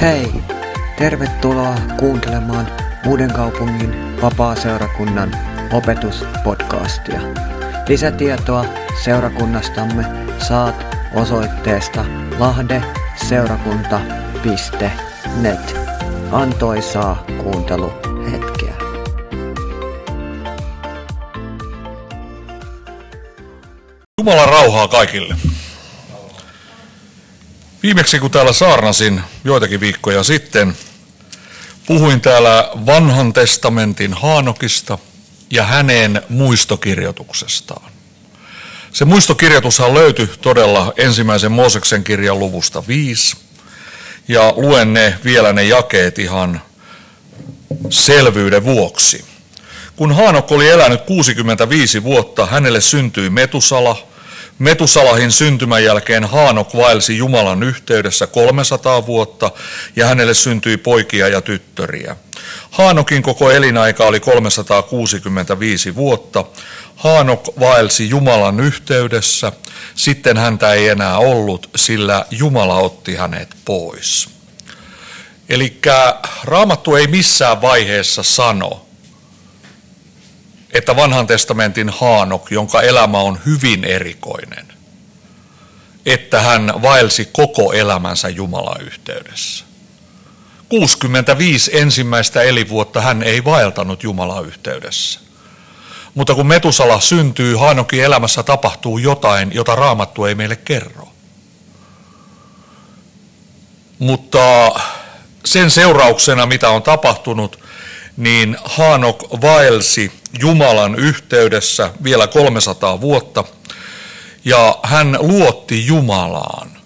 Hei! Tervetuloa kuuntelemaan Uuden kaupungin vapaa-seurakunnan opetuspodcastia. Lisätietoa seurakunnastamme saat osoitteesta lahdeseurakunta.net. Antoisaa kuunteluhetkeä. Jumalan rauhaa kaikille. Viimeksi kun täällä saarnasin joitakin viikkoja sitten, puhuin täällä vanhan testamentin Haanokista ja hänen muistokirjoituksestaan. Se muistokirjoitushan löytyi todella ensimmäisen Mooseksen kirjan luvusta 5, ja luen ne vielä ne jakeet ihan selvyyden vuoksi. Kun Haanok oli elänyt 65 vuotta, hänelle syntyi Metusala – Metusalahin syntymän jälkeen Haanok vaelsi Jumalan yhteydessä 300 vuotta ja hänelle syntyi poikia ja tyttöriä. Haanokin koko elinaika oli 365 vuotta. Haanok vaelsi Jumalan yhteydessä, sitten häntä ei enää ollut, sillä Jumala otti hänet pois. Eli raamattu ei missään vaiheessa sano, että vanhan testamentin Haanok, jonka elämä on hyvin erikoinen, että hän vaelsi koko elämänsä Jumalan yhteydessä. 65 ensimmäistä elivuotta hän ei vaeltanut Jumalan yhteydessä. Mutta kun Metusala syntyy, Haanokin elämässä tapahtuu jotain, jota raamattu ei meille kerro. Mutta sen seurauksena, mitä on tapahtunut, niin Haanok vaelsi Jumalan yhteydessä vielä 300 vuotta ja hän luotti Jumalaan.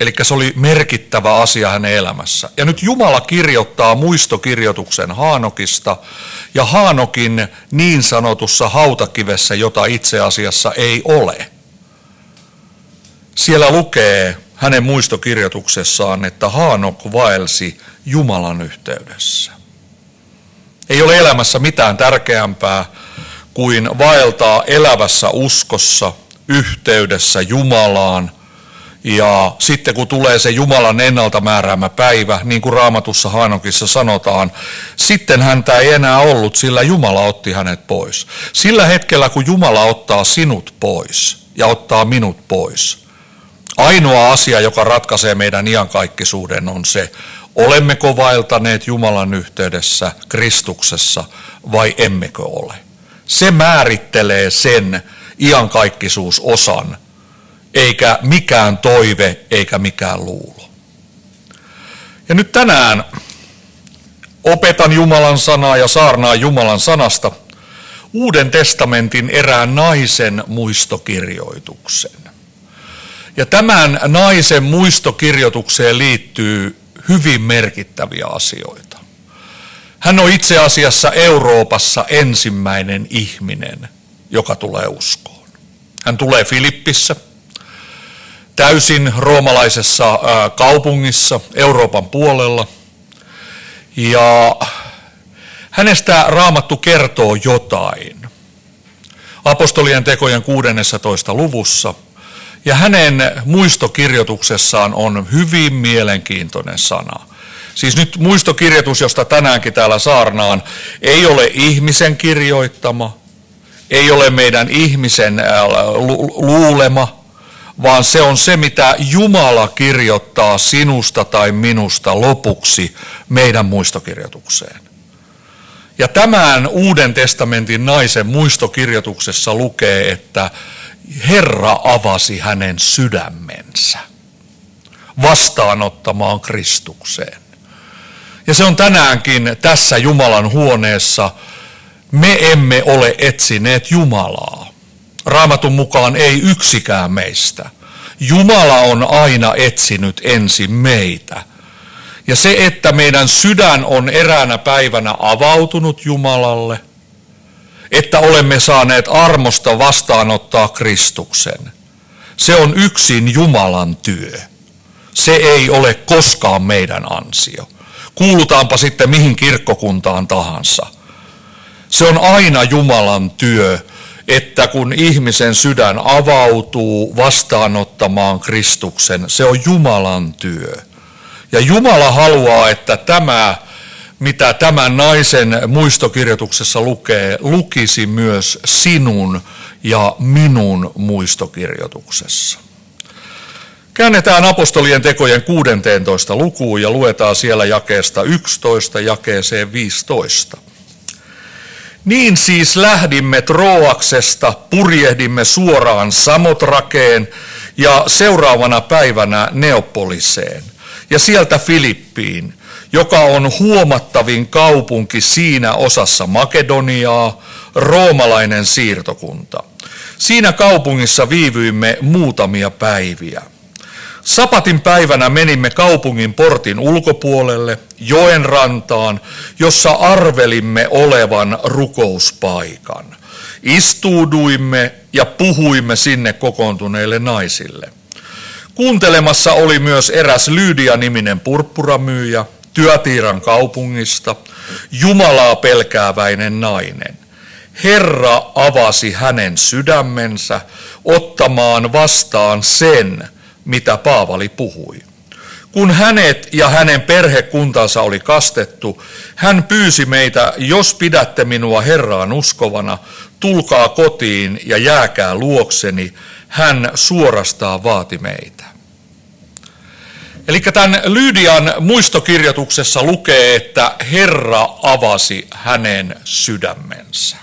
Eli se oli merkittävä asia hänen elämässä. Ja nyt Jumala kirjoittaa muistokirjoituksen Haanokista ja Haanokin niin sanotussa hautakivessä, jota itse asiassa ei ole. Siellä lukee hänen muistokirjoituksessaan, että Haanok vaelsi Jumalan yhteydessä. Ei ole elämässä mitään tärkeämpää kuin vaeltaa elävässä uskossa, yhteydessä Jumalaan. Ja sitten kun tulee se Jumalan ennalta määräämä päivä, niin kuin raamatussa Haanokissa sanotaan, sitten häntä ei enää ollut, sillä Jumala otti hänet pois. Sillä hetkellä, kun Jumala ottaa sinut pois ja ottaa minut pois, ainoa asia, joka ratkaisee meidän iankaikkisuuden, on se, Olemmeko vaeltaneet Jumalan yhteydessä Kristuksessa vai emmekö ole? Se määrittelee sen iankaikkisuusosan, eikä mikään toive eikä mikään luulo. Ja nyt tänään opetan Jumalan sanaa ja saarnaan Jumalan sanasta Uuden testamentin erään naisen muistokirjoituksen. Ja tämän naisen muistokirjoitukseen liittyy hyvin merkittäviä asioita. Hän on itse asiassa Euroopassa ensimmäinen ihminen, joka tulee uskoon. Hän tulee Filippissä, täysin roomalaisessa kaupungissa Euroopan puolella. Ja hänestä raamattu kertoo jotain. Apostolien tekojen 16. luvussa – ja hänen muistokirjoituksessaan on hyvin mielenkiintoinen sana. Siis nyt muistokirjoitus, josta tänäänkin täällä saarnaan, ei ole ihmisen kirjoittama, ei ole meidän ihmisen luulema, vaan se on se, mitä Jumala kirjoittaa sinusta tai minusta lopuksi meidän muistokirjoitukseen. Ja tämän Uuden testamentin naisen muistokirjoituksessa lukee, että Herra avasi hänen sydämensä vastaanottamaan Kristukseen. Ja se on tänäänkin tässä Jumalan huoneessa. Me emme ole etsineet Jumalaa. Raamatun mukaan ei yksikään meistä. Jumala on aina etsinyt ensin meitä. Ja se, että meidän sydän on eräänä päivänä avautunut Jumalalle – että olemme saaneet armosta vastaanottaa Kristuksen. Se on yksin Jumalan työ. Se ei ole koskaan meidän ansio. Kuulutaanpa sitten mihin kirkkokuntaan tahansa. Se on aina Jumalan työ, että kun ihmisen sydän avautuu vastaanottamaan Kristuksen, se on Jumalan työ. Ja Jumala haluaa, että tämä, mitä tämän naisen muistokirjoituksessa lukee, lukisi myös sinun ja minun muistokirjoituksessa. Käännetään apostolien tekojen 16 lukuun ja luetaan siellä jakeesta 11 jakeeseen 15. Niin siis lähdimme Troaksesta, purjehdimme suoraan Samotrakeen ja seuraavana päivänä Neopoliseen ja sieltä Filippiin, joka on huomattavin kaupunki siinä osassa Makedoniaa, roomalainen siirtokunta. Siinä kaupungissa viivyimme muutamia päiviä. Sapatin päivänä menimme kaupungin portin ulkopuolelle, joen rantaan, jossa arvelimme olevan rukouspaikan. Istuuduimme ja puhuimme sinne kokoontuneille naisille. Kuuntelemassa oli myös eräs Lyydia-niminen purppuramyyjä, Työtiiran kaupungista, Jumalaa pelkääväinen nainen. Herra avasi hänen sydämensä ottamaan vastaan sen, mitä Paavali puhui. Kun hänet ja hänen perhekuntansa oli kastettu, hän pyysi meitä, jos pidätte minua Herraan uskovana, tulkaa kotiin ja jääkää luokseni, hän suorastaan vaati meitä. Eli tämän Lydian muistokirjoituksessa lukee, että Herra avasi hänen sydämensä.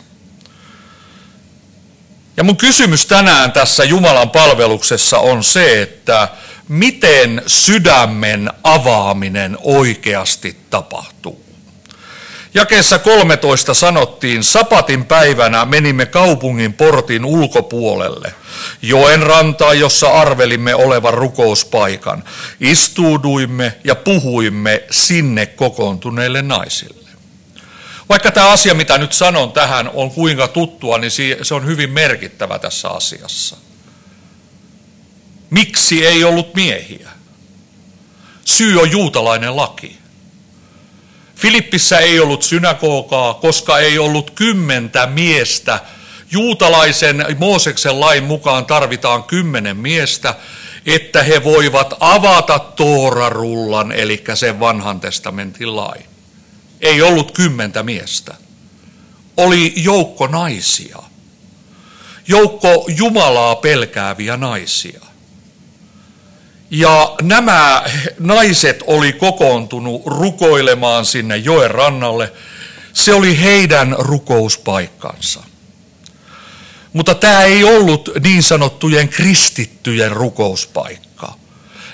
Ja mun kysymys tänään tässä Jumalan palveluksessa on se, että miten sydämen avaaminen oikeasti tapahtuu. Jakeessa 13 sanottiin, sapatin päivänä menimme kaupungin portin ulkopuolelle, joen rantaan, jossa arvelimme olevan rukouspaikan. Istuuduimme ja puhuimme sinne kokoontuneille naisille. Vaikka tämä asia, mitä nyt sanon tähän, on kuinka tuttua, niin se on hyvin merkittävä tässä asiassa. Miksi ei ollut miehiä? Syy on juutalainen laki. Filippissä ei ollut synagogaa, koska ei ollut kymmentä miestä. Juutalaisen Mooseksen lain mukaan tarvitaan kymmenen miestä, että he voivat avata Toorarullan, eli sen vanhan testamentin lain. Ei ollut kymmentä miestä. Oli joukko naisia. Joukko Jumalaa pelkääviä naisia. Ja nämä naiset oli kokoontunut rukoilemaan sinne joen rannalle. Se oli heidän rukouspaikkansa. Mutta tämä ei ollut niin sanottujen kristittyjen rukouspaikka.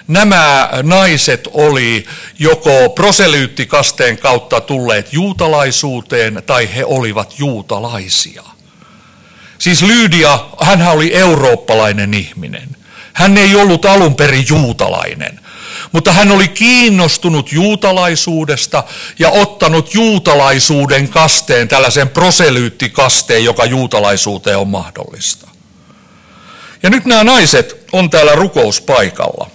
Nämä naiset oli joko proselyyttikasteen kautta tulleet juutalaisuuteen tai he olivat juutalaisia. Siis Lyydia, hän oli eurooppalainen ihminen. Hän ei ollut alun perin juutalainen, mutta hän oli kiinnostunut juutalaisuudesta ja ottanut juutalaisuuden kasteen, tällaisen proselyyttikasteen, joka juutalaisuuteen on mahdollista. Ja nyt nämä naiset on täällä rukouspaikalla.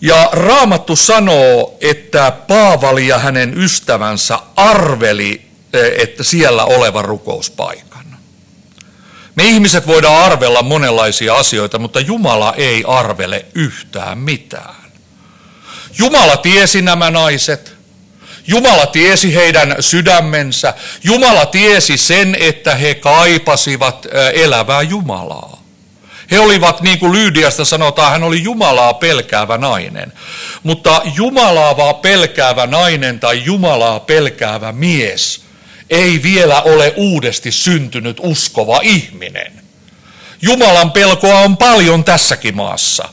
Ja Raamattu sanoo, että Paavali ja hänen ystävänsä arveli, eh, että siellä oleva rukouspaikan. Me ihmiset voidaan arvella monenlaisia asioita, mutta Jumala ei arvele yhtään mitään. Jumala tiesi nämä naiset. Jumala tiesi heidän sydämensä. Jumala tiesi sen, että he kaipasivat elävää Jumalaa. He olivat, niin kuin Lyydiasta sanotaan, hän oli Jumalaa pelkäävä nainen. Mutta Jumalaa pelkäävä nainen tai Jumalaa pelkäävä mies ei vielä ole uudesti syntynyt uskova ihminen. Jumalan pelkoa on paljon tässäkin maassa,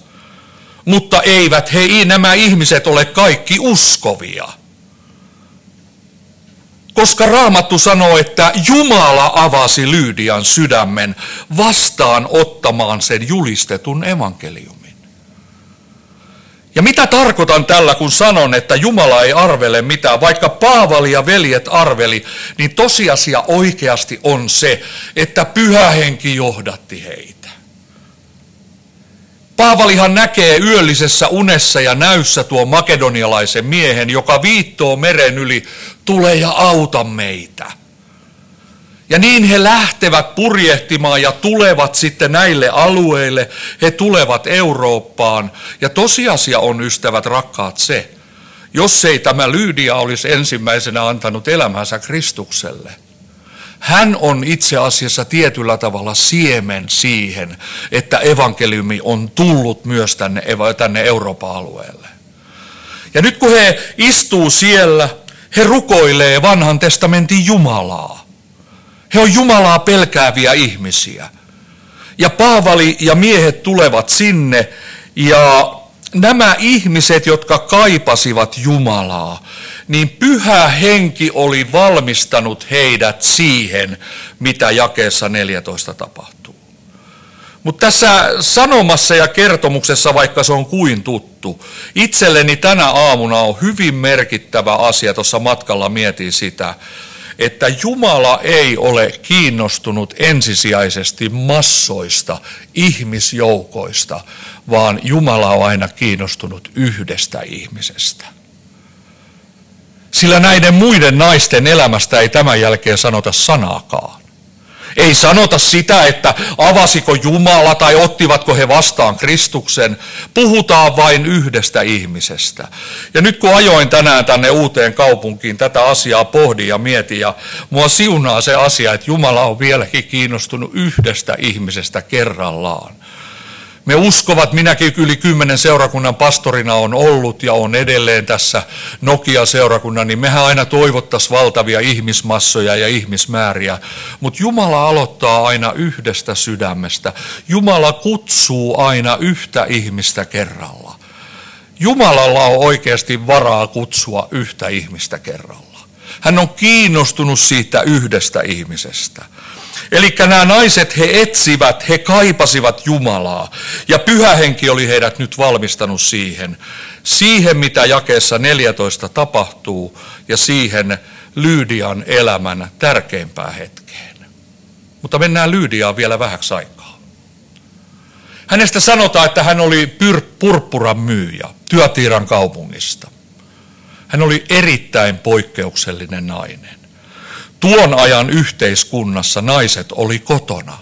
mutta eivät he, nämä ihmiset ole kaikki uskovia koska Raamattu sanoo, että Jumala avasi Lyydian sydämen vastaan ottamaan sen julistetun evankeliumin. Ja mitä tarkoitan tällä, kun sanon, että Jumala ei arvele mitään, vaikka Paavali ja veljet arveli, niin tosiasia oikeasti on se, että pyhä henki johdatti heitä. Paavalihan näkee yöllisessä unessa ja näyssä tuo makedonialaisen miehen, joka viittoo meren yli, tule ja auta meitä. Ja niin he lähtevät purjehtimaan ja tulevat sitten näille alueille, he tulevat Eurooppaan. Ja tosiasia on, ystävät rakkaat, se, jos ei tämä Lyydia olisi ensimmäisenä antanut elämänsä Kristukselle, hän on itse asiassa tietyllä tavalla siemen siihen, että evankeliumi on tullut myös tänne, tänne Euroopan alueelle. Ja nyt kun he istuu siellä, he rukoilee vanhan testamentin Jumalaa. He on Jumalaa pelkääviä ihmisiä. Ja Paavali ja miehet tulevat sinne ja nämä ihmiset, jotka kaipasivat Jumalaa, niin pyhä henki oli valmistanut heidät siihen, mitä jakeessa 14 tapahtuu. Mutta tässä sanomassa ja kertomuksessa, vaikka se on kuin tuttu, itselleni tänä aamuna on hyvin merkittävä asia, tuossa matkalla mietin sitä, että Jumala ei ole kiinnostunut ensisijaisesti massoista, ihmisjoukoista, vaan Jumala on aina kiinnostunut yhdestä ihmisestä. Sillä näiden muiden naisten elämästä ei tämän jälkeen sanota sanaakaan. Ei sanota sitä, että avasiko Jumala tai ottivatko he vastaan Kristuksen. Puhutaan vain yhdestä ihmisestä. Ja nyt kun ajoin tänään tänne uuteen kaupunkiin, tätä asiaa pohdin ja mietin ja mua siunaa se asia, että Jumala on vieläkin kiinnostunut yhdestä ihmisestä kerrallaan. Me uskovat, minäkin yli kymmenen seurakunnan pastorina on ollut ja on edelleen tässä Nokia-seurakunnan, niin mehän aina toivottaisiin valtavia ihmismassoja ja ihmismääriä. Mutta Jumala aloittaa aina yhdestä sydämestä. Jumala kutsuu aina yhtä ihmistä kerralla. Jumalalla on oikeasti varaa kutsua yhtä ihmistä kerralla. Hän on kiinnostunut siitä yhdestä ihmisestä. Eli nämä naiset, he etsivät, he kaipasivat Jumalaa. Ja pyhähenki oli heidät nyt valmistanut siihen. Siihen, mitä jakeessa 14 tapahtuu, ja siihen Lyydian elämän tärkeimpään hetkeen. Mutta mennään Lyydiaan vielä vähäksi aikaa. Hänestä sanotaan, että hän oli pyr- purppuran myyjä Työtiiran kaupungista. Hän oli erittäin poikkeuksellinen nainen. Tuon ajan yhteiskunnassa naiset oli kotona.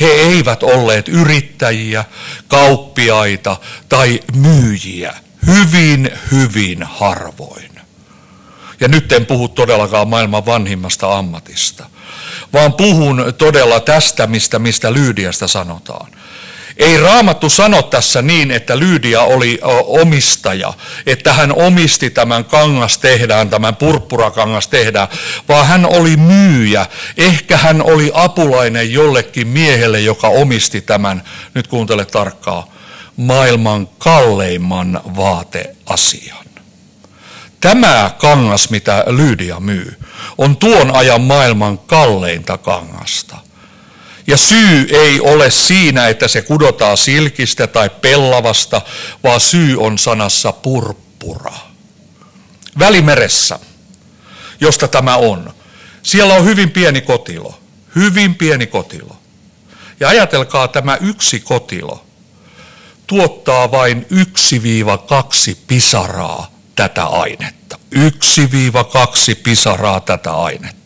He eivät olleet yrittäjiä, kauppiaita tai myyjiä. Hyvin, hyvin harvoin. Ja nyt en puhu todellakaan maailman vanhimmasta ammatista, vaan puhun todella tästä, mistä, mistä Lyydiasta sanotaan. Ei raamattu sano tässä niin, että Lyydia oli omistaja, että hän omisti tämän kangas tehdään, tämän purppurakangas tehdään, vaan hän oli myyjä. Ehkä hän oli apulainen jollekin miehelle, joka omisti tämän, nyt kuuntele tarkkaa, maailman kalleimman vaateasian. Tämä kangas, mitä Lyydia myy, on tuon ajan maailman kalleinta kangasta – ja syy ei ole siinä, että se kudotaan silkistä tai pellavasta, vaan syy on sanassa purppura. Välimeressä, josta tämä on, siellä on hyvin pieni kotilo. Hyvin pieni kotilo. Ja ajatelkaa tämä yksi kotilo tuottaa vain 1-2 pisaraa tätä ainetta. 1-2 pisaraa tätä ainetta.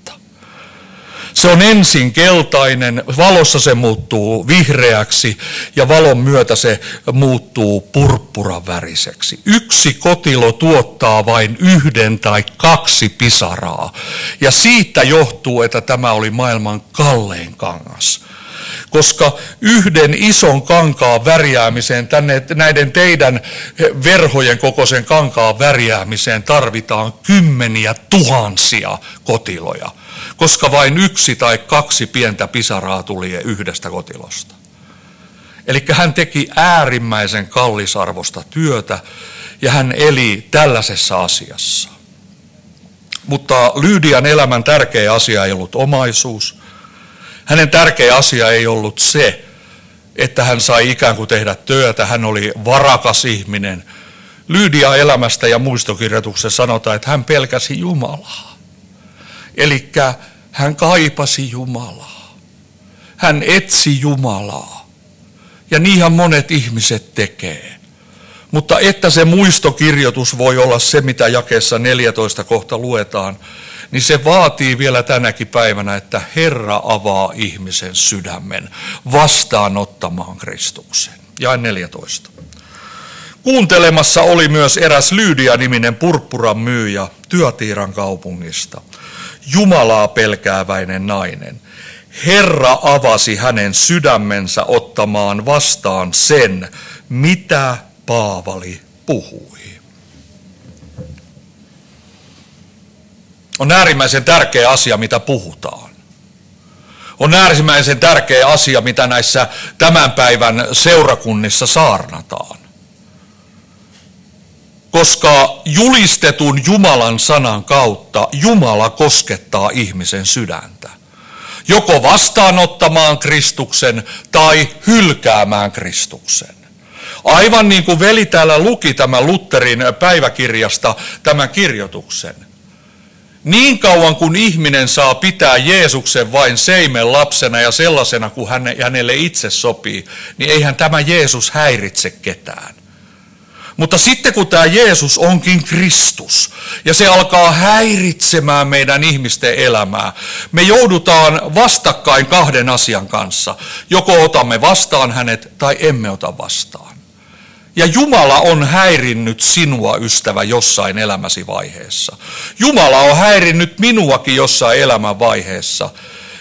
Se on ensin keltainen, valossa se muuttuu vihreäksi ja valon myötä se muuttuu purppuran väriseksi. Yksi kotilo tuottaa vain yhden tai kaksi pisaraa ja siitä johtuu, että tämä oli maailman kallein kangas koska yhden ison kankaan värjäämiseen, tänne, näiden teidän verhojen kokoisen kankaan värjäämiseen tarvitaan kymmeniä tuhansia kotiloja koska vain yksi tai kaksi pientä pisaraa tuli yhdestä kotilosta. Eli hän teki äärimmäisen kallisarvosta työtä ja hän eli tällaisessa asiassa. Mutta Lyydian elämän tärkeä asia ei ollut omaisuus. Hänen tärkeä asia ei ollut se, että hän sai ikään kuin tehdä työtä. Hän oli varakas ihminen. Lyydia elämästä ja muistokirjoituksessa sanotaan, että hän pelkäsi Jumalaa. Eli hän kaipasi Jumalaa. Hän etsi Jumalaa. Ja niinhän monet ihmiset tekee. Mutta että se muistokirjoitus voi olla se, mitä jakeessa 14 kohta luetaan, niin se vaatii vielä tänäkin päivänä, että Herra avaa ihmisen sydämen vastaanottamaan Kristuksen. Ja 14. Kuuntelemassa oli myös eräs Lyydia-niminen purppuran myyjä Työtiiran kaupungista. Jumalaa pelkääväinen nainen. Herra avasi hänen sydämensä ottamaan vastaan sen, mitä Paavali puhui. On äärimmäisen tärkeä asia, mitä puhutaan. On äärimmäisen tärkeä asia, mitä näissä tämän päivän seurakunnissa saarnataan. Koska julistetun Jumalan sanan kautta Jumala koskettaa ihmisen sydäntä. Joko vastaanottamaan Kristuksen tai hylkäämään Kristuksen. Aivan niin kuin veli täällä luki tämän Lutterin päiväkirjasta tämän kirjoituksen. Niin kauan kuin ihminen saa pitää Jeesuksen vain seimen lapsena ja sellaisena kuin hänelle itse sopii, niin eihän tämä Jeesus häiritse ketään. Mutta sitten kun tämä Jeesus onkin Kristus ja se alkaa häiritsemään meidän ihmisten elämää, me joudutaan vastakkain kahden asian kanssa. Joko otamme vastaan hänet tai emme ota vastaan. Ja Jumala on häirinnyt sinua, ystävä, jossain elämäsi vaiheessa. Jumala on häirinnyt minuakin jossain elämän vaiheessa.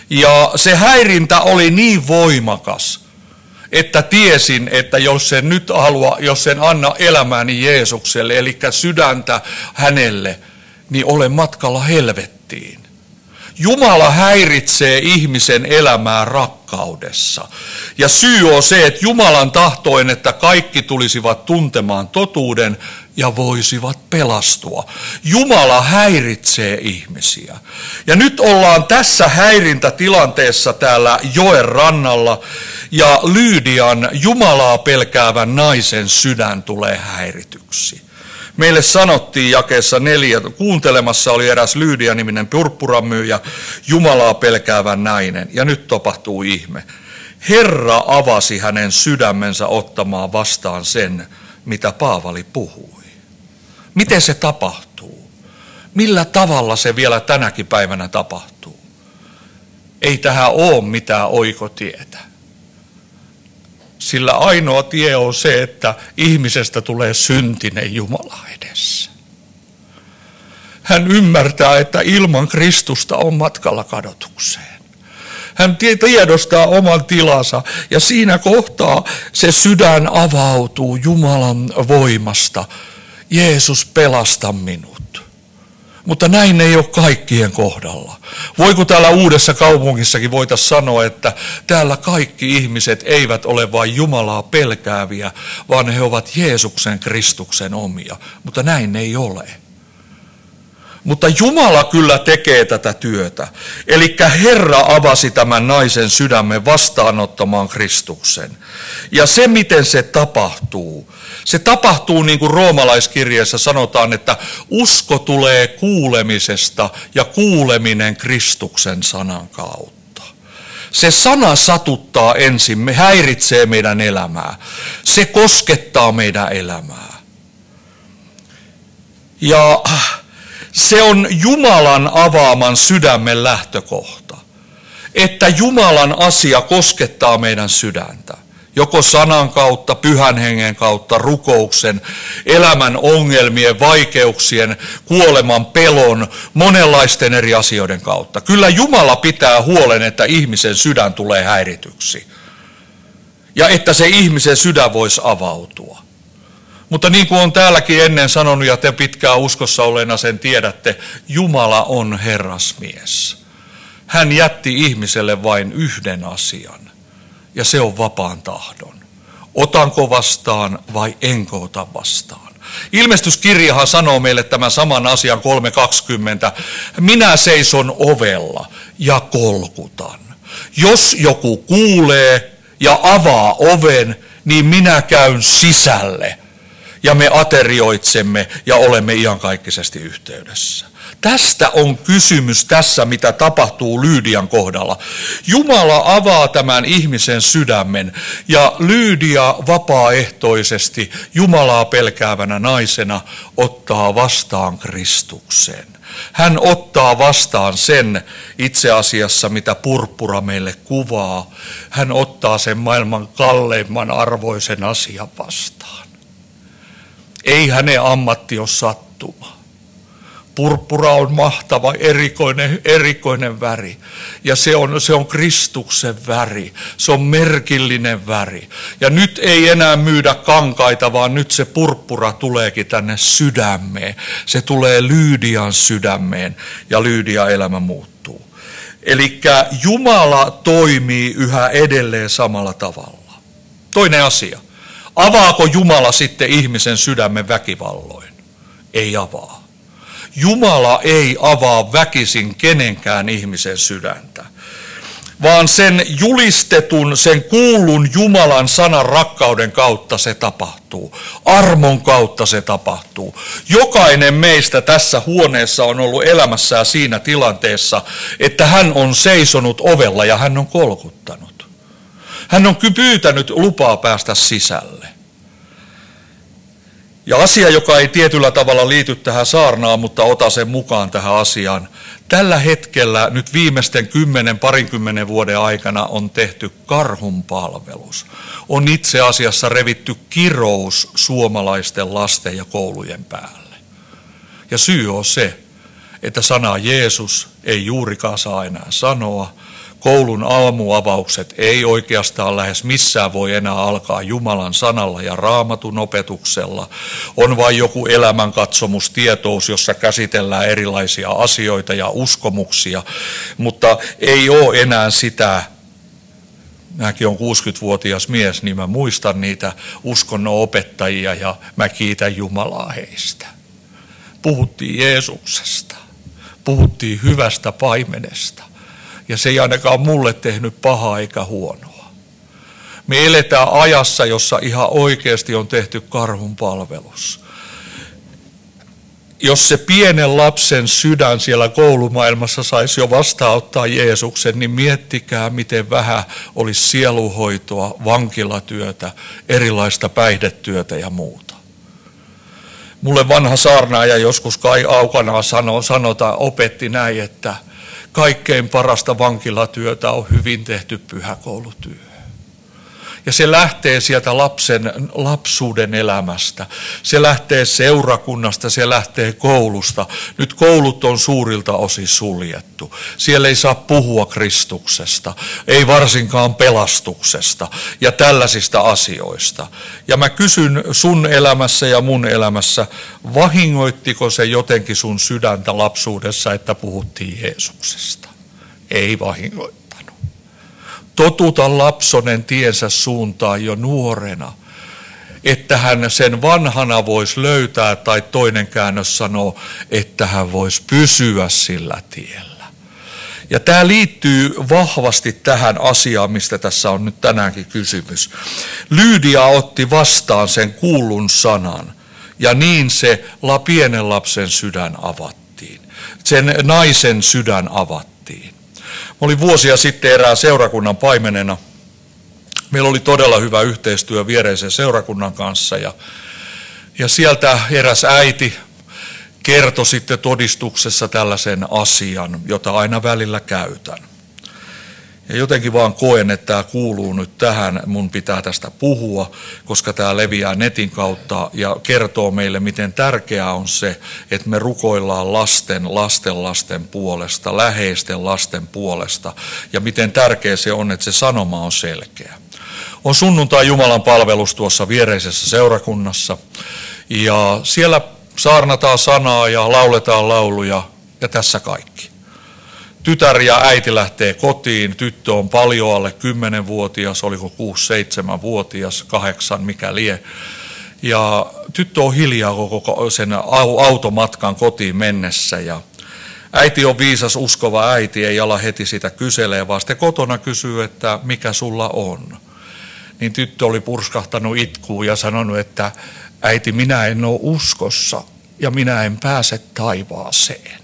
Ja se häirintä oli niin voimakas, että tiesin, että jos en nyt halua, jos en anna elämääni Jeesukselle, eli sydäntä hänelle, niin olen matkalla helvettiin. Jumala häiritsee ihmisen elämää rakkaudessa. Ja syy on se, että Jumalan tahtoin, että kaikki tulisivat tuntemaan totuuden ja voisivat pelastua. Jumala häiritsee ihmisiä. Ja nyt ollaan tässä häirintätilanteessa täällä joen rannalla ja Lyydian Jumalaa pelkäävän naisen sydän tulee häirityksi. Meille sanottiin jakeessa neljä, kuuntelemassa oli eräs Lyydia-niminen purppuramyyjä, Jumalaa pelkäävän nainen. Ja nyt tapahtuu ihme. Herra avasi hänen sydämensä ottamaan vastaan sen, mitä Paavali puhui. Miten se tapahtuu? Millä tavalla se vielä tänäkin päivänä tapahtuu? Ei tähän ole mitään oikotietä. Sillä ainoa tie on se, että ihmisestä tulee syntinen Jumala edessä. Hän ymmärtää, että ilman Kristusta on matkalla kadotukseen. Hän tiedostaa oman tilansa ja siinä kohtaa se sydän avautuu Jumalan voimasta. Jeesus pelasta minut. Mutta näin ei ole kaikkien kohdalla. Voiko täällä uudessa kaupungissakin voita sanoa, että täällä kaikki ihmiset eivät ole vain Jumalaa pelkääviä, vaan he ovat Jeesuksen Kristuksen omia. Mutta näin ei ole. Mutta Jumala kyllä tekee tätä työtä. Eli Herra avasi tämän naisen sydämen vastaanottamaan Kristuksen. Ja se, miten se tapahtuu, se tapahtuu niin kuin roomalaiskirjeessä sanotaan, että usko tulee kuulemisesta ja kuuleminen Kristuksen sanan kautta. Se sana satuttaa ensin, me häiritsee meidän elämää. Se koskettaa meidän elämää. Ja se on Jumalan avaaman sydämen lähtökohta. Että Jumalan asia koskettaa meidän sydäntä. Joko sanan kautta, pyhän hengen kautta, rukouksen, elämän ongelmien, vaikeuksien, kuoleman pelon, monenlaisten eri asioiden kautta. Kyllä Jumala pitää huolen, että ihmisen sydän tulee häirityksi. Ja että se ihmisen sydän voisi avautua. Mutta niin kuin on täälläkin ennen sanonut ja te pitkään uskossa olleena sen tiedätte, Jumala on herrasmies. Hän jätti ihmiselle vain yhden asian ja se on vapaan tahdon. Otanko vastaan vai enkö ota vastaan? Ilmestyskirjahan sanoo meille tämän saman asian 3.20. Minä seison ovella ja kolkutan. Jos joku kuulee ja avaa oven, niin minä käyn sisälle ja me aterioitsemme ja olemme iankaikkisesti yhteydessä. Tästä on kysymys tässä, mitä tapahtuu Lyydian kohdalla. Jumala avaa tämän ihmisen sydämen ja Lyydia vapaaehtoisesti Jumalaa pelkäävänä naisena ottaa vastaan Kristuksen. Hän ottaa vastaan sen itse asiassa, mitä purppura meille kuvaa. Hän ottaa sen maailman kalleimman arvoisen asian vastaan. Ei hänen ammatti ole sattuma. Purppura on mahtava, erikoinen, erikoinen väri. Ja se on, se on Kristuksen väri. Se on merkillinen väri. Ja nyt ei enää myydä kankaita, vaan nyt se purppura tuleekin tänne sydämeen. Se tulee Lyydian sydämeen ja Lyydia elämä muuttuu. Eli Jumala toimii yhä edelleen samalla tavalla. Toinen asia. Avaako Jumala sitten ihmisen sydämen väkivalloin? Ei avaa. Jumala ei avaa väkisin kenenkään ihmisen sydäntä, vaan sen julistetun, sen kuulun Jumalan sanan rakkauden kautta se tapahtuu. Armon kautta se tapahtuu. Jokainen meistä tässä huoneessa on ollut elämässään siinä tilanteessa, että hän on seisonut ovella ja hän on kolkuttanut. Hän on pyytänyt lupaa päästä sisälle. Ja asia, joka ei tietyllä tavalla liity tähän saarnaan, mutta ota sen mukaan tähän asiaan. Tällä hetkellä nyt viimeisten kymmenen, parinkymmenen vuoden aikana on tehty karhun palvelus. On itse asiassa revitty kirous suomalaisten lasten ja koulujen päälle. Ja syy on se, että sana Jeesus ei juurikaan saa enää sanoa, koulun aamuavaukset ei oikeastaan lähes missään voi enää alkaa Jumalan sanalla ja raamatun opetuksella. On vain joku elämänkatsomustietous, jossa käsitellään erilaisia asioita ja uskomuksia, mutta ei ole enää sitä Mäkin on 60-vuotias mies, niin mä muistan niitä uskonnon opettajia ja mä kiitän Jumalaa heistä. Puhuttiin Jeesuksesta, puhuttiin hyvästä paimenesta ja se ei ainakaan mulle tehnyt pahaa eikä huonoa. Me eletään ajassa, jossa ihan oikeasti on tehty karhun palvelus. Jos se pienen lapsen sydän siellä koulumaailmassa saisi jo vastaanottaa Jeesuksen, niin miettikää, miten vähän olisi sieluhoitoa, vankilatyötä, erilaista päihdetyötä ja muuta. Mulle vanha saarnaaja joskus Kai Aukanaa sano, sanota, opetti näin, että – kaikkein parasta vankilatyötä on hyvin tehty pyhäkoulutyö. Ja se lähtee sieltä lapsen lapsuuden elämästä. Se lähtee seurakunnasta, se lähtee koulusta. Nyt koulut on suurilta osin suljettu. Siellä ei saa puhua Kristuksesta, ei varsinkaan pelastuksesta ja tällaisista asioista. Ja mä kysyn sun elämässä ja mun elämässä, vahingoittiko se jotenkin sun sydäntä lapsuudessa, että puhuttiin Jeesuksesta? Ei vahingoittanut totuta lapsonen tiensä suuntaan jo nuorena, että hän sen vanhana voisi löytää, tai toinen käännös sanoo, että hän voisi pysyä sillä tiellä. Ja tämä liittyy vahvasti tähän asiaan, mistä tässä on nyt tänäänkin kysymys. Lyydia otti vastaan sen kuulun sanan, ja niin se pienen lapsen sydän avattiin. Sen naisen sydän avattiin. Mä olin vuosia sitten erään seurakunnan paimenena. Meillä oli todella hyvä yhteistyö viereisen seurakunnan kanssa ja, ja sieltä eräs äiti kertoi sitten todistuksessa tällaisen asian, jota aina välillä käytän. Ja jotenkin vaan koen, että tämä kuuluu nyt tähän, mun pitää tästä puhua, koska tämä leviää netin kautta ja kertoo meille, miten tärkeää on se, että me rukoillaan lasten, lasten lasten puolesta, läheisten lasten puolesta ja miten tärkeää se on, että se sanoma on selkeä. On sunnuntai Jumalan palvelus tuossa viereisessä seurakunnassa ja siellä saarnataan sanaa ja lauletaan lauluja ja tässä kaikki. Tytär ja äiti lähtee kotiin, tyttö on paljon alle 10-vuotias, oliko 6-7-vuotias, kahdeksan, mikä lie. Ja tyttö on hiljaa koko sen automatkan kotiin mennessä ja äiti on viisas, uskova äiti, ei ala heti sitä kyselee, vaan sitten kotona kysyy, että mikä sulla on. Niin tyttö oli purskahtanut itkuun ja sanonut, että äiti, minä en ole uskossa ja minä en pääse taivaaseen.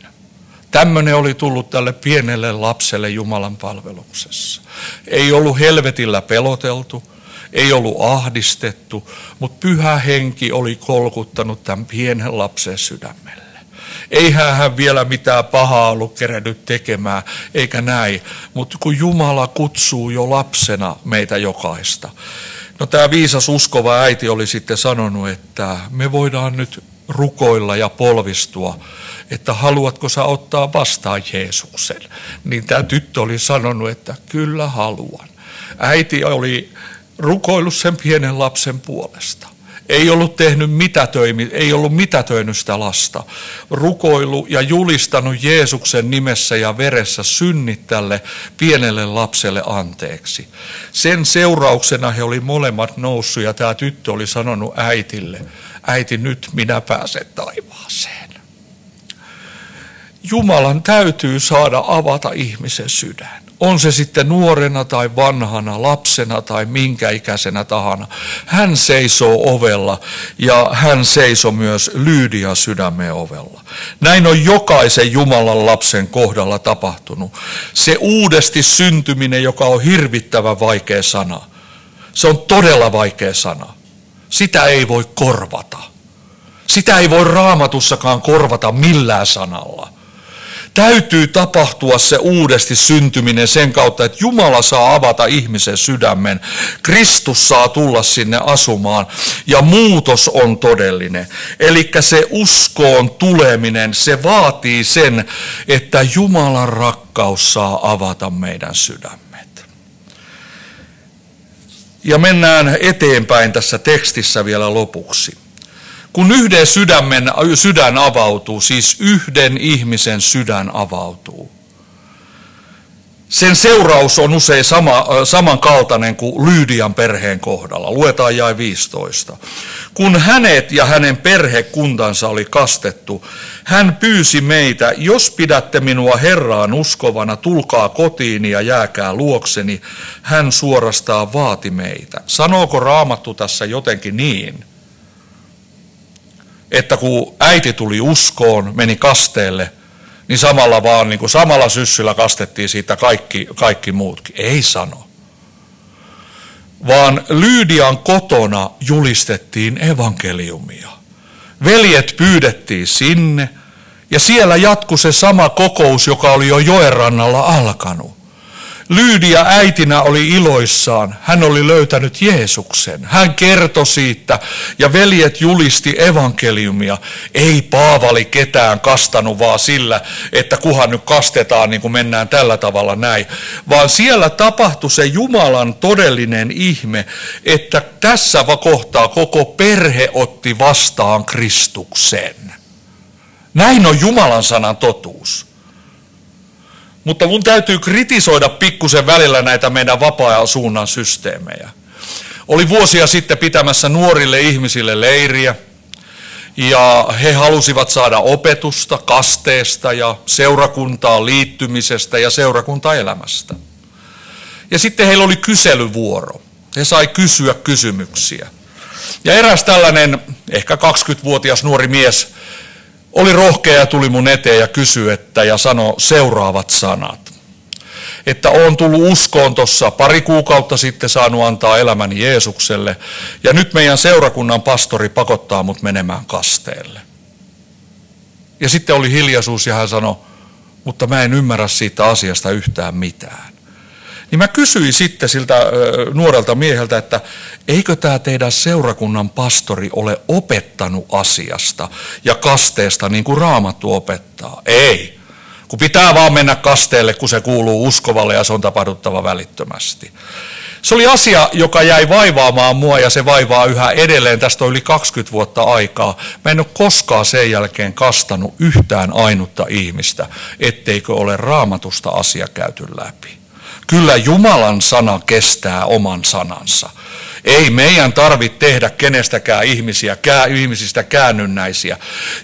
Tämmöinen oli tullut tälle pienelle lapselle Jumalan palveluksessa. Ei ollut helvetillä peloteltu, ei ollut ahdistettu, mutta pyhä henki oli kolkuttanut tämän pienen lapsen sydämelle. Eihän hän vielä mitään pahaa ollut kerennyt tekemään, eikä näin. Mutta kun Jumala kutsuu jo lapsena meitä jokaista. No tämä viisas uskova äiti oli sitten sanonut, että me voidaan nyt rukoilla ja polvistua, että haluatko sä ottaa vastaan Jeesuksen. Niin tämä tyttö oli sanonut, että kyllä haluan. Äiti oli rukoillut sen pienen lapsen puolesta. Ei ollut tehnyt mitätöimi, ei ollut mitätöinyt sitä lasta. Rukoilu ja julistanut Jeesuksen nimessä ja veressä synnit tälle pienelle lapselle anteeksi. Sen seurauksena he oli molemmat noussut ja tämä tyttö oli sanonut äitille, äiti nyt minä pääsen taivaaseen. Jumalan täytyy saada avata ihmisen sydän. On se sitten nuorena tai vanhana, lapsena tai minkä ikäisenä tahana. Hän seisoo ovella ja hän seisoo myös Lyydia sydämen ovella. Näin on jokaisen Jumalan lapsen kohdalla tapahtunut. Se uudesti syntyminen, joka on hirvittävän vaikea sana. Se on todella vaikea sana. Sitä ei voi korvata. Sitä ei voi raamatussakaan korvata millään sanalla täytyy tapahtua se uudesti syntyminen sen kautta, että Jumala saa avata ihmisen sydämen. Kristus saa tulla sinne asumaan ja muutos on todellinen. Eli se uskoon tuleminen, se vaatii sen, että Jumalan rakkaus saa avata meidän sydämet. Ja mennään eteenpäin tässä tekstissä vielä lopuksi. Kun yhden sydämen, sydän avautuu, siis yhden ihmisen sydän avautuu, sen seuraus on usein sama, samankaltainen kuin Lyydian perheen kohdalla. Luetaan jäi 15. Kun hänet ja hänen perhekuntansa oli kastettu, hän pyysi meitä, jos pidätte minua Herraan uskovana, tulkaa kotiin ja jääkää luokseni. Hän suorastaan vaati meitä. Sanooko raamattu tässä jotenkin niin? Että kun äiti tuli uskoon, meni kasteelle, niin samalla vaan niin kuin samalla syssyllä kastettiin siitä kaikki, kaikki muutkin. Ei sano. Vaan Lyydian kotona julistettiin evankeliumia. Veljet pyydettiin sinne ja siellä jatkui se sama kokous, joka oli jo joen rannalla alkanut. Lyydia äitinä oli iloissaan. Hän oli löytänyt Jeesuksen. Hän kertoi siitä ja veljet julisti evankeliumia. Ei Paavali ketään kastanut vaan sillä, että kuhan nyt kastetaan niin kuin mennään tällä tavalla näin. Vaan siellä tapahtui se Jumalan todellinen ihme, että tässä kohtaa koko perhe otti vastaan Kristuksen. Näin on Jumalan sanan totuus. Mutta mun täytyy kritisoida pikkusen välillä näitä meidän vapaa suunnan systeemejä. Oli vuosia sitten pitämässä nuorille ihmisille leiriä, ja he halusivat saada opetusta kasteesta ja seurakuntaan liittymisestä ja seurakuntaelämästä. Ja sitten heillä oli kyselyvuoro. He sai kysyä kysymyksiä. Ja eräs tällainen, ehkä 20-vuotias nuori mies, oli rohkea ja tuli mun eteen ja kysyi, että ja sanoi seuraavat sanat. Että on tullut uskoon tuossa pari kuukautta sitten saanut antaa elämäni Jeesukselle ja nyt meidän seurakunnan pastori pakottaa mut menemään kasteelle. Ja sitten oli hiljaisuus ja hän sanoi, mutta mä en ymmärrä siitä asiasta yhtään mitään. Niin mä kysyin sitten siltä nuorelta mieheltä, että eikö tämä teidän seurakunnan pastori ole opettanut asiasta ja kasteesta niin kuin raamattu opettaa? Ei. Kun pitää vaan mennä kasteelle, kun se kuuluu uskovalle ja se on tapahduttava välittömästi. Se oli asia, joka jäi vaivaamaan mua ja se vaivaa yhä edelleen. Tästä on yli 20 vuotta aikaa. Mä en ole koskaan sen jälkeen kastanut yhtään ainutta ihmistä, etteikö ole raamatusta asia käyty läpi. Kyllä Jumalan sana kestää oman sanansa. Ei meidän tarvitse tehdä kenestäkään ihmisiä, kää, ihmisistä käännynnäisiä.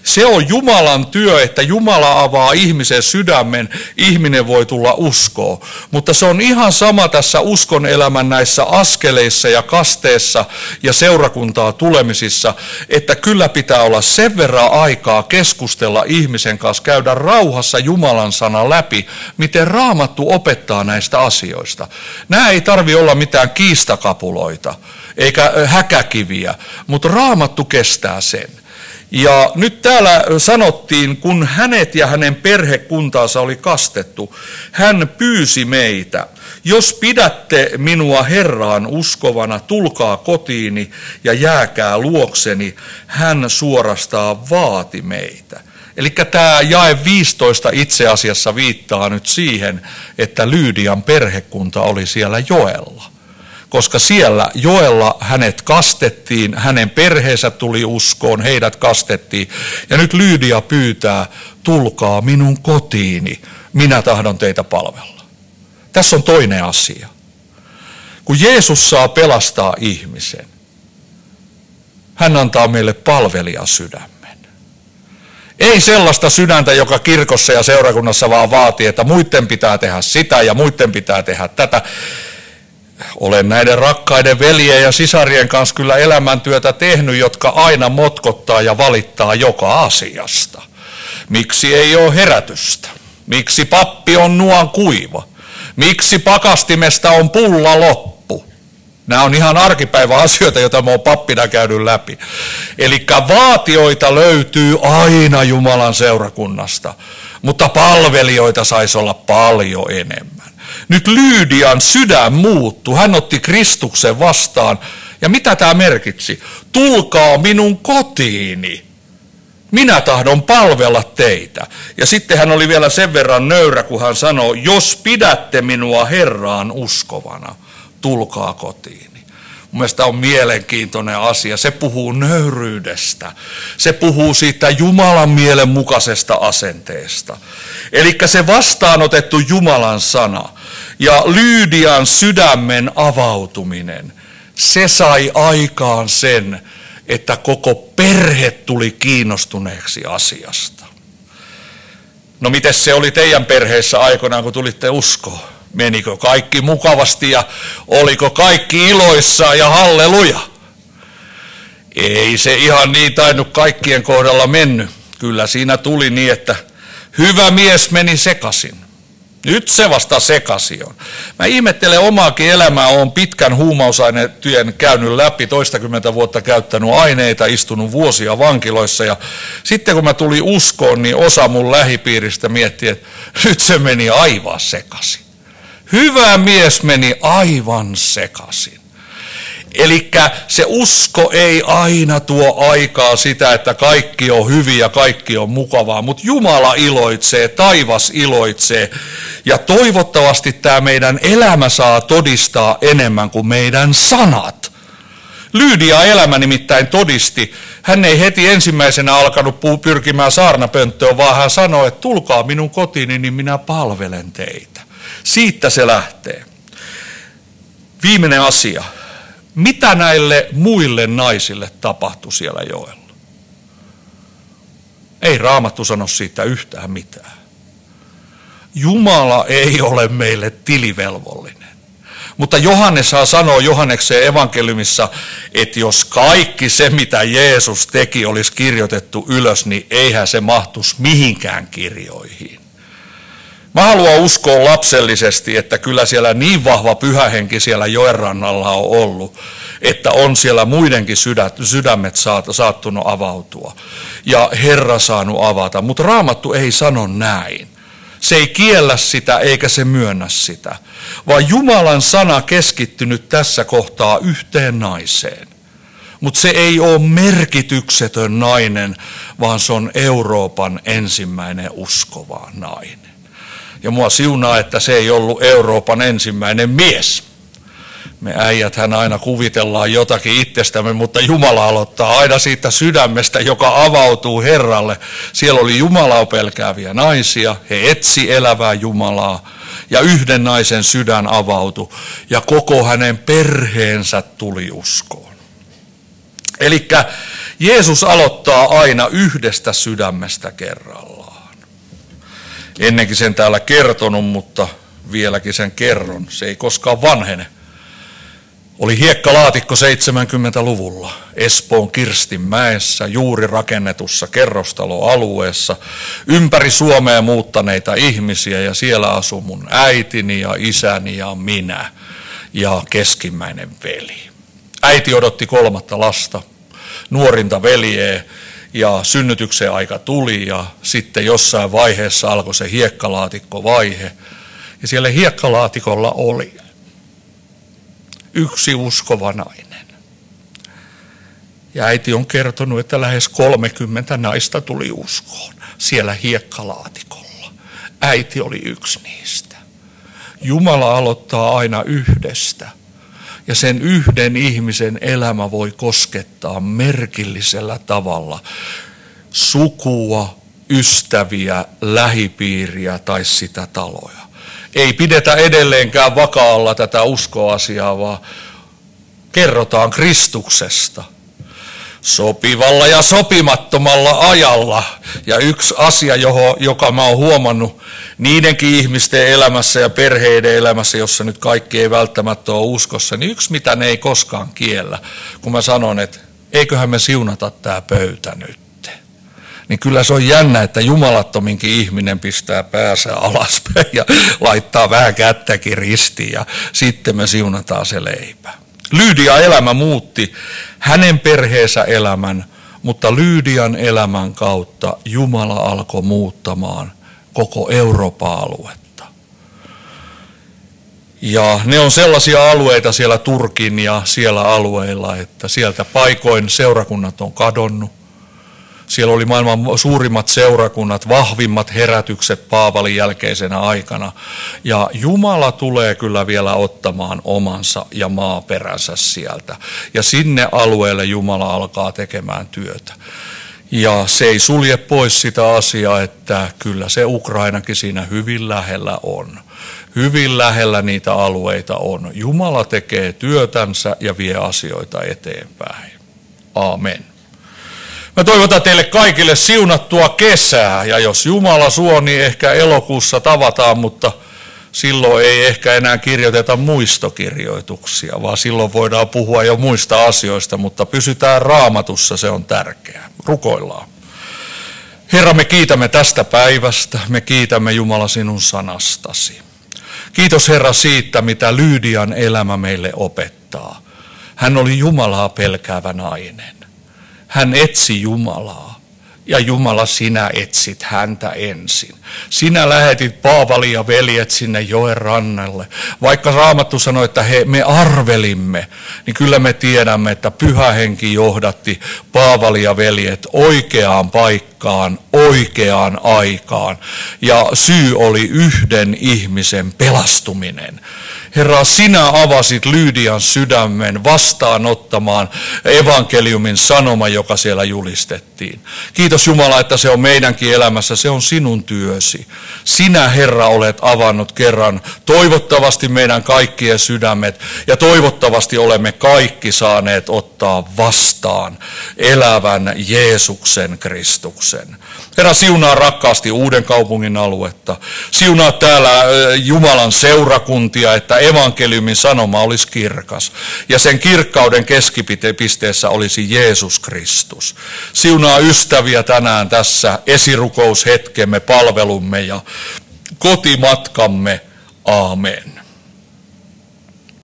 Se on Jumalan työ, että Jumala avaa ihmisen sydämen, ihminen voi tulla uskoon. Mutta se on ihan sama tässä uskon elämän näissä askeleissa ja kasteessa ja seurakuntaa tulemisissa, että kyllä pitää olla sen verran aikaa keskustella ihmisen kanssa, käydä rauhassa Jumalan sana läpi, miten raamattu opettaa näistä asioista. Nämä ei tarvi olla mitään kiistakapuloita eikä häkäkiviä, mutta raamattu kestää sen. Ja nyt täällä sanottiin, kun hänet ja hänen perhekuntaansa oli kastettu, hän pyysi meitä, jos pidätte minua Herraan uskovana, tulkaa kotiini ja jääkää luokseni, hän suorastaan vaati meitä. Eli tämä jae 15 itse asiassa viittaa nyt siihen, että Lyydian perhekunta oli siellä joella koska siellä joella hänet kastettiin, hänen perheensä tuli uskoon, heidät kastettiin. Ja nyt Lyydia pyytää, tulkaa minun kotiini, minä tahdon teitä palvella. Tässä on toinen asia. Kun Jeesus saa pelastaa ihmisen, hän antaa meille palvelija sydämen. Ei sellaista sydäntä, joka kirkossa ja seurakunnassa vaan vaatii, että muiden pitää tehdä sitä ja muiden pitää tehdä tätä. Olen näiden rakkaiden veljien ja sisarien kanssa kyllä elämäntyötä tehnyt, jotka aina motkottaa ja valittaa joka asiasta. Miksi ei ole herätystä? Miksi pappi on nuan kuiva? Miksi pakastimesta on pulla loppu? Nämä on ihan arkipäivä asioita, joita me on pappina käynyt läpi. Eli vaatioita löytyy aina Jumalan seurakunnasta, mutta palvelijoita saisi olla paljon enemmän. Nyt Lyydian sydän muuttui. Hän otti Kristuksen vastaan. Ja mitä tämä merkitsi? Tulkaa minun kotiini. Minä tahdon palvella teitä. Ja sitten hän oli vielä sen verran nöyrä, kun hän sanoi, jos pidätte minua Herraan uskovana, tulkaa kotiin. Mun mielestä on mielenkiintoinen asia. Se puhuu nöyryydestä. Se puhuu siitä Jumalan mielen mukaisesta asenteesta. Eli se vastaanotettu Jumalan sana ja Lyydian sydämen avautuminen, se sai aikaan sen, että koko perhe tuli kiinnostuneeksi asiasta. No miten se oli teidän perheessä aikoinaan, kun tulitte uskoon? Menikö kaikki mukavasti ja oliko kaikki iloissa ja halleluja? Ei se ihan niin tainnut kaikkien kohdalla mennyt. Kyllä siinä tuli niin, että hyvä mies meni sekasin. Nyt se vasta sekasi on. Mä ihmettelen omaakin elämää, on pitkän huumausainetyön käynyt läpi, toistakymmentä vuotta käyttänyt aineita, istunut vuosia vankiloissa ja sitten kun mä tulin uskoon, niin osa mun lähipiiristä mietti, että nyt se meni aivan sekaisin. Hyvä mies meni aivan sekaisin. Eli se usko ei aina tuo aikaa sitä, että kaikki on hyvin ja kaikki on mukavaa, mutta Jumala iloitsee, taivas iloitsee. Ja toivottavasti tämä meidän elämä saa todistaa enemmän kuin meidän sanat. Lyydia elämä nimittäin todisti. Hän ei heti ensimmäisenä alkanut pyrkimään saarnapönttöön, vaan hän sanoi, että tulkaa minun kotiini, niin minä palvelen teitä. Siitä se lähtee. Viimeinen asia. Mitä näille muille naisille tapahtui siellä joella? Ei raamattu sano siitä yhtään mitään. Jumala ei ole meille tilivelvollinen. Mutta Johannes saa sanoa Johanneksen evankeliumissa, että jos kaikki se, mitä Jeesus teki, olisi kirjoitettu ylös, niin eihän se mahtuisi mihinkään kirjoihin. Mä haluan uskoa lapsellisesti, että kyllä siellä niin vahva pyhähenki siellä joenrannalla on ollut, että on siellä muidenkin sydämet saattunut avautua ja Herra saanut avata. Mutta Raamattu ei sano näin. Se ei kiellä sitä eikä se myönnä sitä, vaan Jumalan sana keskittynyt tässä kohtaa yhteen naiseen. Mutta se ei ole merkityksetön nainen, vaan se on Euroopan ensimmäinen uskova nainen. Ja mua siunaa, että se ei ollut Euroopan ensimmäinen mies. Me äijät hän aina kuvitellaan jotakin itsestämme, mutta Jumala aloittaa aina siitä sydämestä, joka avautuu Herralle. Siellä oli Jumalaa pelkääviä naisia, he etsi elävää Jumalaa ja yhden naisen sydän avautui ja koko hänen perheensä tuli uskoon. Eli Jeesus aloittaa aina yhdestä sydämestä kerrallaan. Ennenkin sen täällä kertonut, mutta vieläkin sen kerron. Se ei koskaan vanhene. Oli hiekkalaatikko 70-luvulla Espoon Kirstinmäessä juuri rakennetussa kerrostaloalueessa. Ympäri Suomea muuttaneita ihmisiä ja siellä asui mun äitini ja isäni ja minä ja keskimmäinen veli. Äiti odotti kolmatta lasta, nuorinta veljeä ja synnytyksen aika tuli ja sitten jossain vaiheessa alkoi se hiekkalaatikkovaihe. Ja siellä hiekkalaatikolla oli yksi uskova nainen. Ja äiti on kertonut, että lähes 30 naista tuli uskoon siellä hiekkalaatikolla. Äiti oli yksi niistä. Jumala aloittaa aina yhdestä. Ja sen yhden ihmisen elämä voi koskettaa merkillisellä tavalla sukua, ystäviä, lähipiiriä tai sitä taloja. Ei pidetä edelleenkään vakaalla tätä uskoasiaa, vaan kerrotaan Kristuksesta – sopivalla ja sopimattomalla ajalla. Ja yksi asia, johon, joka mä oon huomannut niidenkin ihmisten elämässä ja perheiden elämässä, jossa nyt kaikki ei välttämättä ole uskossa, niin yksi mitä ne ei koskaan kiellä, kun mä sanon, että eiköhän me siunata tämä pöytä nyt. Niin kyllä se on jännä, että jumalattominkin ihminen pistää päänsä alaspäin ja laittaa vähän kättäkin ristiin ja sitten me siunataan se leipä. Lyydia elämä muutti hänen perheensä elämän, mutta Lyydian elämän kautta Jumala alkoi muuttamaan koko Euroopan aluetta. Ja ne on sellaisia alueita siellä Turkin ja siellä alueilla, että sieltä paikoin seurakunnat on kadonnut. Siellä oli maailman suurimmat seurakunnat, vahvimmat herätykset Paavalin jälkeisenä aikana. Ja Jumala tulee kyllä vielä ottamaan omansa ja maaperänsä sieltä. Ja sinne alueelle Jumala alkaa tekemään työtä. Ja se ei sulje pois sitä asiaa, että kyllä se Ukrainakin siinä hyvin lähellä on. Hyvin lähellä niitä alueita on. Jumala tekee työtänsä ja vie asioita eteenpäin. Amen. Mä toivotan teille kaikille siunattua kesää ja jos Jumala suo, niin ehkä elokuussa tavataan, mutta silloin ei ehkä enää kirjoiteta muistokirjoituksia, vaan silloin voidaan puhua jo muista asioista, mutta pysytään raamatussa, se on tärkeää. Rukoillaan. Herra, me kiitämme tästä päivästä, me kiitämme Jumala sinun sanastasi. Kiitos Herra siitä, mitä Lyydian elämä meille opettaa. Hän oli Jumalaa pelkäävä nainen. Hän etsi Jumalaa. Ja Jumala, sinä etsit häntä ensin. Sinä lähetit Paavali ja veljet sinne joen rannalle. Vaikka Raamattu sanoi, että he, me arvelimme, niin kyllä me tiedämme, että pyhä henki johdatti Paavali ja veljet oikeaan paikkaan, oikeaan aikaan. Ja syy oli yhden ihmisen pelastuminen. Herra, sinä avasit Lyydian sydämen vastaanottamaan evankeliumin sanoma, joka siellä julistettiin. Kiitos Jumala, että se on meidänkin elämässä, se on sinun työsi. Sinä, Herra, olet avannut kerran toivottavasti meidän kaikkien sydämet ja toivottavasti olemme kaikki saaneet ottaa vastaan elävän Jeesuksen Kristuksen. Herra, siunaa rakkaasti uuden kaupungin aluetta. Siunaa täällä Jumalan seurakuntia, että evankeliumin sanoma olisi kirkas. Ja sen kirkkauden keskipisteessä olisi Jeesus Kristus. Siunaa ystäviä tänään tässä esirukoushetkemme, palvelumme ja kotimatkamme. Amen.